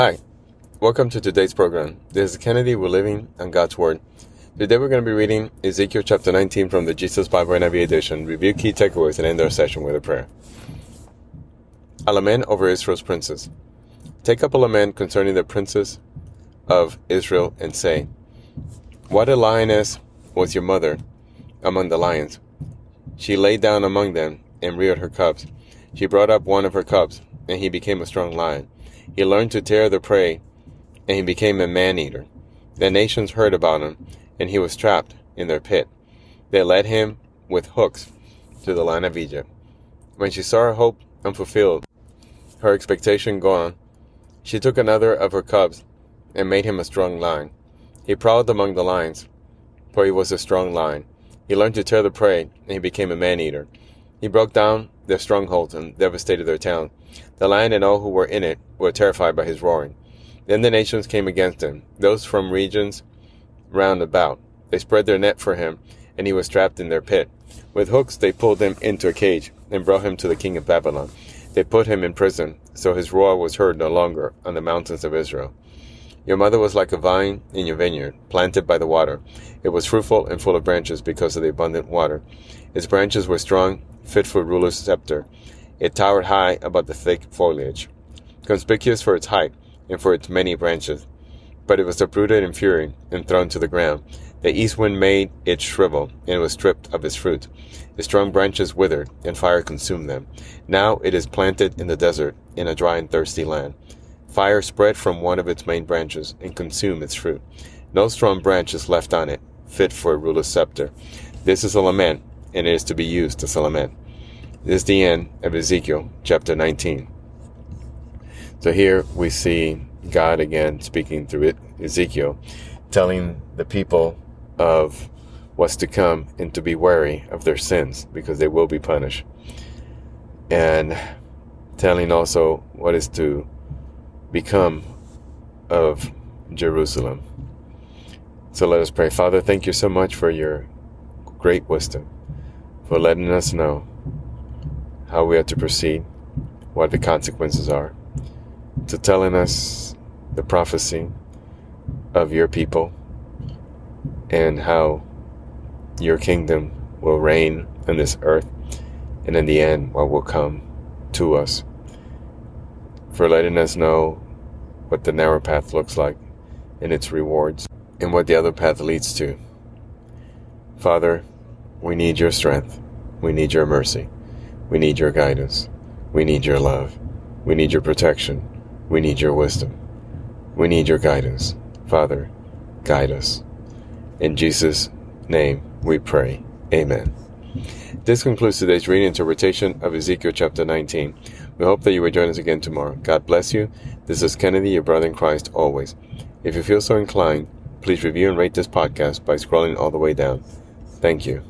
Hi, welcome to today's program. This is Kennedy. We're living on God's Word. Today we're going to be reading Ezekiel chapter 19 from the Jesus Bible NIV edition, review key takeaways, and end our session with a prayer. A lament over Israel's princes. Take up a lament concerning the princes of Israel and say, What a lioness was your mother among the lions. She lay down among them and reared her cubs. She brought up one of her cubs, and he became a strong lion. He learned to tear the prey, and he became a man eater. The nations heard about him, and he was trapped in their pit. They led him with hooks to the land of Egypt. When she saw her hope unfulfilled, her expectation gone, she took another of her cubs and made him a strong lion. He prowled among the lions, for he was a strong lion. He learned to tear the prey, and he became a man eater. He broke down their strongholds and devastated their town. The lion and all who were in it were terrified by his roaring. Then the nations came against him, those from regions round about. They spread their net for him, and he was trapped in their pit. With hooks they pulled him into a cage and brought him to the king of Babylon. They put him in prison, so his roar was heard no longer on the mountains of Israel. Your mother was like a vine in your vineyard, planted by the water. It was fruitful and full of branches because of the abundant water. Its branches were strong, fit for a ruler's scepter. It towered high above the thick foliage, conspicuous for its height and for its many branches. But it was uprooted in fury and thrown to the ground. The east wind made it shrivel, and was stripped of its fruit. Its strong branches withered, and fire consumed them. Now it is planted in the desert, in a dry and thirsty land. Fire spread from one of its main branches and consumed its fruit. No strong branch is left on it, fit for a ruler's scepter. This is a lament, and it is to be used as a lament. This is the end of Ezekiel chapter 19. So here we see God again speaking through Ezekiel, telling the people of what's to come and to be wary of their sins because they will be punished. And telling also what is to become of Jerusalem. So let us pray. Father, thank you so much for your great wisdom, for letting us know how we are to proceed, what the consequences are, to telling us the prophecy of your people and how your kingdom will reign on this earth, and in the end, what will come to us for letting us know what the narrow path looks like and its rewards and what the other path leads to. Father, we need your strength. We need your mercy. We need your guidance. We need your love. We need your protection. We need your wisdom. We need your guidance. Father, guide us. In Jesus' name we pray. Amen. This concludes today's reading interpretation of Ezekiel chapter 19. We hope that you will join us again tomorrow. God bless you. This is Kennedy, your brother in Christ, always. If you feel so inclined, please review and rate this podcast by scrolling all the way down. Thank you.